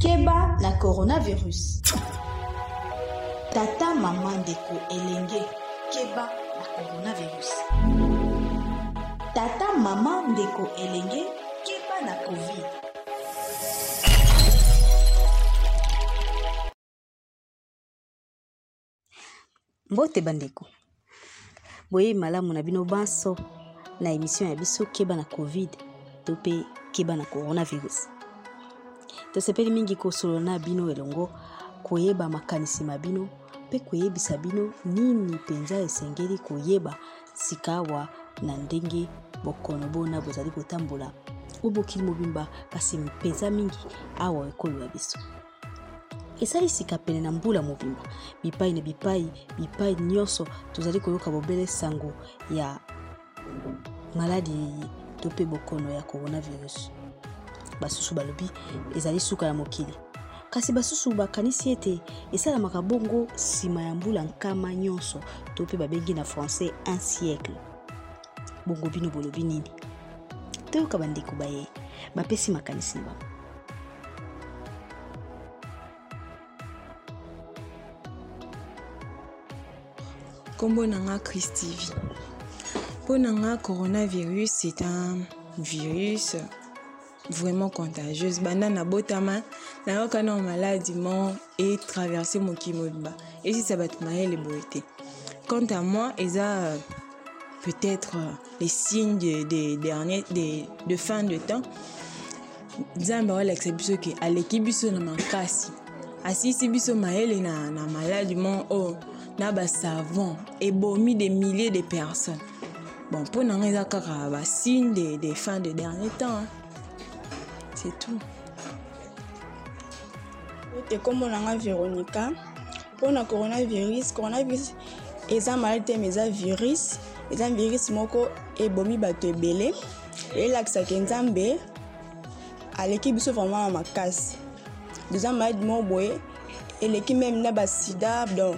keba na coronavirus tata mama ndeko elenge keba na coronavirus tata mama ndeko elenge keba na covid Mbote bandeko, boyebi malamu na bino banso na emission ya biso keba na covid to mpe keba na coronavirus. Tosepeli mingi kosolola na bino elongo koyeba makanisi ma bino mpe koyebisa bino nini mpenza esengeli koyeba sikawa na ndenge bokono bona bozali kotambola o mokili mobimba kasi mpenza mingi awa ekolo ya biso. esali sika pene na mbula mobimba bipai na bipai bipai nyonso tozali koyoka bobele sango ya maladi eye to mpe bokono ya coronavirus basusu balobi ezali suka ya mokili kasi basusu bakanisi ete esalamaka bongo nsima ya mbula nkama nyonso to mpe babengi na français un siècle bongo bino bolobi nini toyoka bandeko baye bapesi makanisi na bango nkombo na nga christivi mpo na nga coronavirus c'est un virus vraiment contagieuse banda nabotama nayoka nao maladi mo etraverse mokili mobimba esisa bato mayele boye te quant à moi eza euh, peut-être euh, les signes de, de, dernier, de, de fin de temps nzambe aolakisa biso ke aleki biso na makasi asisi biso mayele na, na maladi mo oyo oh, na basavon ebomi des milliers de personnes bon mpo na ngai eza kaka basigne de, de fin de dernier temps hein. c'est tout ete nkombo na ngai veronica mpo na coronavirus coronavirus eza maladi te ma eza virus eza virus moko ebomi bato ebele elakisaka nzambe aleki biso vraiment na makasi toza maladi moko boye eleki meme na basida donc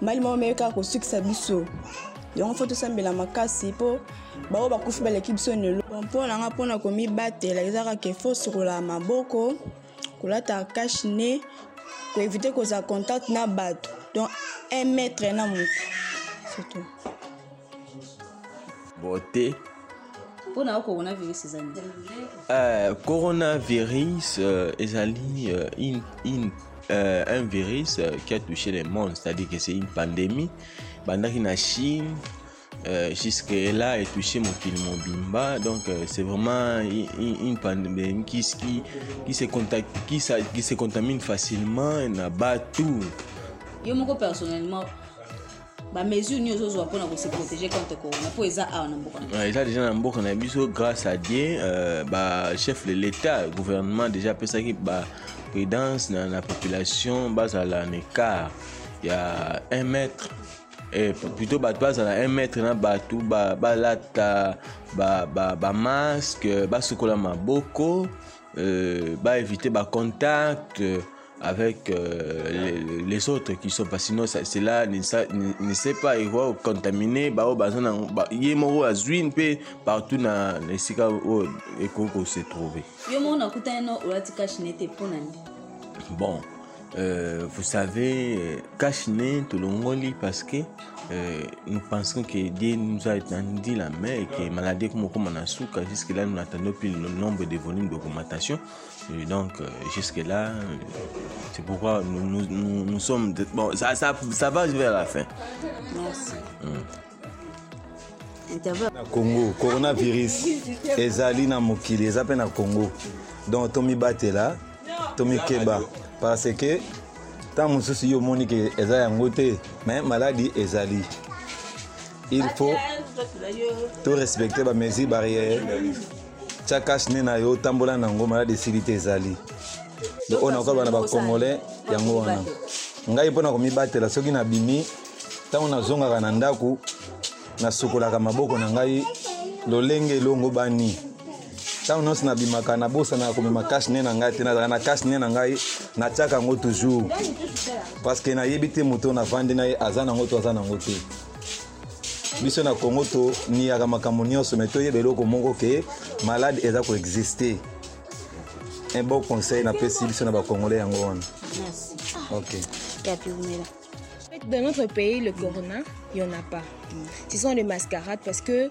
mali moko meye kaka kosukisa biso yango fo tosambela makasi mpo baoyo bakufi baleki biso nelo mpo na nga mpona komibatela eza kaka efo sokola maboko kolata cash ne koevite kozala contact na bato donc un mètre na moto surtout bote mpo na coronavirus ezali uh, coronavirus uh, ezali uh, in, in, uh, un virus uh, qui a touché le monde c'est-à-dire que c'est une pandémie bandaki na chine Euh, jusque là et touché mon film Bimba donc euh, c'est vraiment une, une pandémie qui, qui, qui, se contact, qui, sa, qui se contamine facilement na batu yo moko personnellement ba mesure nini ozozwa mpona ko se protéger contre corona mpo eza awa na mboka ah, eza déjà na mboka na biso grâce à dieu euh, ba chef de l'état gouvernement déjà apesaki ba prudence na, na population bazala na écart ya 1 mètre eh, plutôt bato bazala 1 mètre na bato balata ba, ba, ba masque basukola maboko euh, baevite bacontact ba avec euh, les, les, autres qui sont parce sinon cela ne, ne sait pas eko contaminer baoyo baza na ba, ye moko azwi mpe partout na, na esika oyo ekoki kose trouver yo moko nakutani no olati cash ne te mpo na nini bon euh, vous savez euh, cash ne tolongoli parce que euh, nous pensons que Dieu nous a étendu la main et que maladie comme au Suka, jusque là nous n'attendons plus le nombre de volumes d'augmentation. Et donc, euh, jusque-là, c'est pourquoi nous, nous, nous, nous sommes. de- Bon, ça, ça, ça va vers la fin. Merci. Interview. na congo coronavirus ezali na mokili eza mpe na congo donc tomibatela tomikeba parce que ntango mosusu yo omoni ke eza yango te mais maladi ezali il faut torespecte bamesure barrière tya cash ne na yo otambola na yango maladi esili te ezali oyo nakoka bana bacongolais yango wana ngai mpo na komibatela soki nabimi ntango nazongaka na ndako nasukolaka maboko na ngai lolenge elongobani ntango nyonso nabimaka nabosanaka komema cash ne na ngai te nazalaka na cash ne na ngai natyaka yango toujours parce que nayebi te moto navandi na ye aza nango to aza nango te biso na congo toniyaka makambo nyonso mai toyeba eloko moko ke malade eza koexiste un bon conseil napesi biso na bacongolais yango wana ok Dans notre pays, le corona, il n'y en a pas. Ce sont des mascarades parce que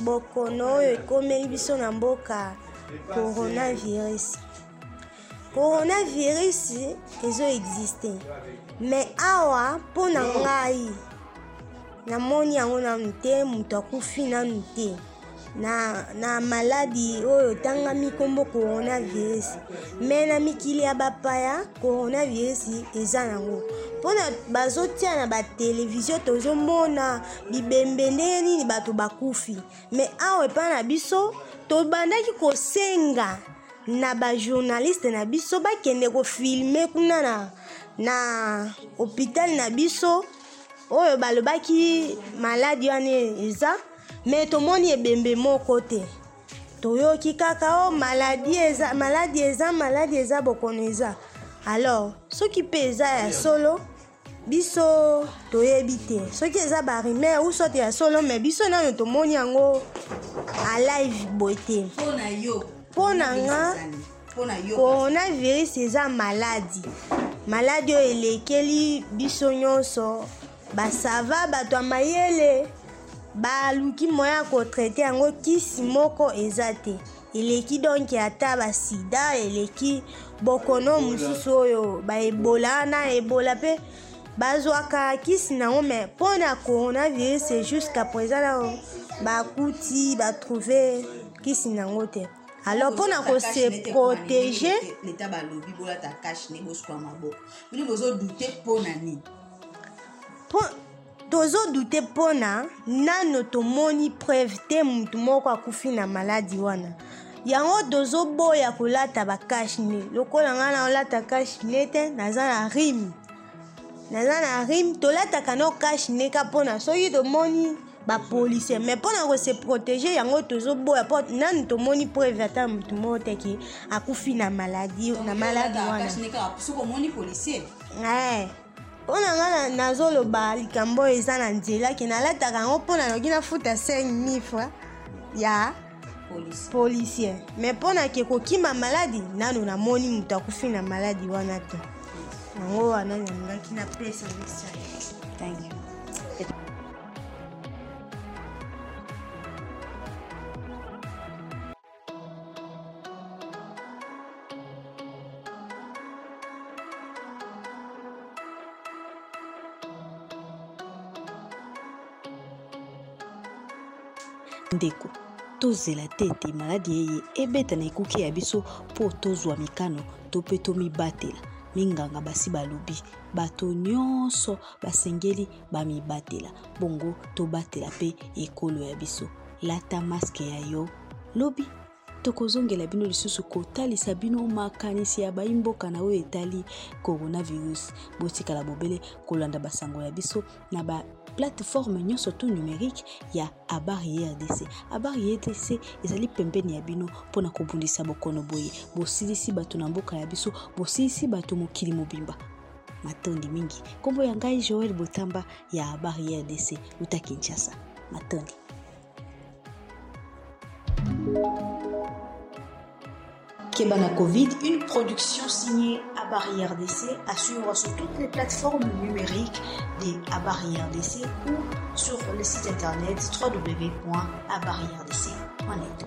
bokono oyo ekomeli biso na mboka coronavirus coronavirus ezo existe me awa mpo na ngai namoni yango nanu te moto akufi nanu te na, na maladi oyo etangami nkombo coronavirus me na mikili ya bapaya coronavirus eza nango mpo na bazotia na batelevizio tozomona bibembe ndenge nini bato bakufi me awa epai na biso tobandaki kosenga na bajournaliste na biso bakende kofilme kuna na, na hôpital na biso oyo balobaki maladi wana eza me tomoni ebembe moko te toyoki kaka o oh, maladi eza maladi eza maladi eza bokono eza alors soki mpe eza ya solo biso toyebi te soki eza barimer ou sote ya solo me biso nano tomoni yango alive boye te mpo na nga coronavirus eza maladi maladi oyo elekeli biso nyonso basava bato ya mayele baluki moyen ya kotraite yango kisi moko eza te eleki donki ata basida eleki bokono mosusu oyo baebola na ebola mpe bazwaka kisi nango me mpo na coronavirus jusqu'à présent nao bakuti batrouve kisi nango te alors mpo na kose protege leta balobi bolata kashe ne bosukwa maboko bino bozodute mpo na nini tozo dute mpona nano tomoni preuve te mutu moko akufi na maladi wana yango tozoboya kolata bakashne lokola ngai naolata kashne te naza na rime naza na rime tolataka no kashne ka mpona soki tomoni bapolisie mai mpona kose protege yango tozoboya mpo nanu tomoni preuve ata motu moko te ke akufi na maladi na maladi wana mpo na ngai nazoloba likambo oyo eza na nzela ke nalataka yango mpo na noki nafuta 5000 fra ya policier mais mpo na ke kokima maladi nano namoni moto akufi na maladi wana te yango wana nalingaki napesa message ndeko tozela te ete maladi eye ebeta na ekuke ya biso mpo tozwa mikano to mpe tomibatela minganga basi balobi bato nyonso basengeli bamibatela bongo tobatela mpe ekolo ya biso lata maske ya yo Lobi, tokozongela bino lisusu kotalisa bino makanisi ya baimboka na oyo etali coronavirus. Botikala bobele kolanda basango ya biso na ba plateforme nyonso to numerique ya abari rdc abari rdc ezali pembeni ya bino mpo na kobundisa bokono boye bosilisi bato na mboka ya biso bosilisi bato mokili mobimba matondi mingi nkombo ya ngai joel botamba ya abari rdc uta kinshasa matondi Kebana Covid, une production signée Abari RDC à sur toutes les plateformes numériques des Abari RDC ou sur le site internet www.abaridc.net.